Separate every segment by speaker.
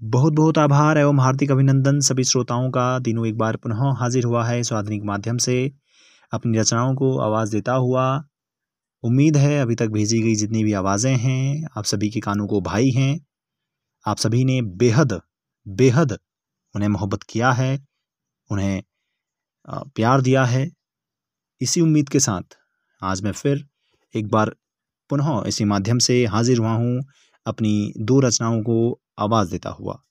Speaker 1: बहुत बहुत आभार एवं हार्दिक अभिनंदन सभी श्रोताओं का। दिनों एक बार पुनः हाजिर हुआ है इस आधुनिक माध्यम से। अपनी रचनाओं को आवाज़ देता हुआ। उम्मीद है अभी तक भेजी गई जितनी भी आवाज़ें हैं, आप सभी के कानों को भाई हैं। आप सभी ने बेहद बेहद उन्हें मोहब्बत किया है, उन्हें प्यार दिया है। इसी उम्मीद के साथ आज मैं फिर एक बार पुनः इसी माध्यम से हाजिर हुआ हूँ। अपनी दो रचनाओं को आवाज़ देता हुआ।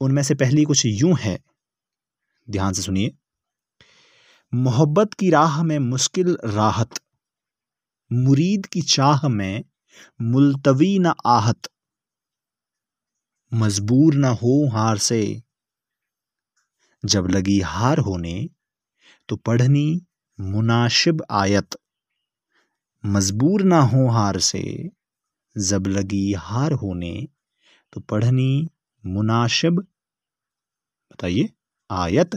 Speaker 1: उनमें से पहली कुछ यूँ है। ध्यान से सुनिए। मोहब्बत की राह में मुश्किल राहत, मुरीद की चाह में मुलतवी न आहत, मजबूर न हो हार से। जब लगी हार होने तो पढ़नी मुनासिब आयत, मजबूर ना हो हार से। जब लगी हार होने तो पढ़नी मुनासिब बताइए, आयत।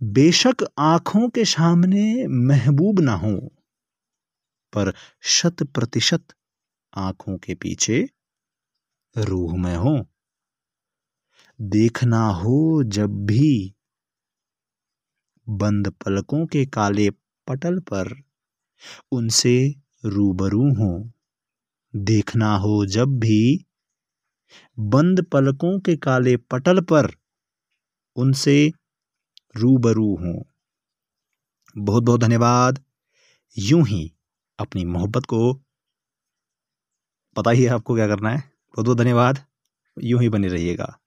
Speaker 1: बेशक आँखों के सामने महबूब ना हो, पर शत प्रतिशत आँखों के पीछे रूह में हो। देखना हो जब भी बंद पलकों के काले पटल पर, उनसे रूबरू हो। देखना हो जब भी, बंद पलकों के काले पटल पर उनसे रूबरू हो। बहुत बहुत धन्यवाद। यूँ ही अपनी मोहब्बत को पता ही है आपको क्या करना है। बहुत बहुत धन्यवाद। यूँ ही बने रहिएगा।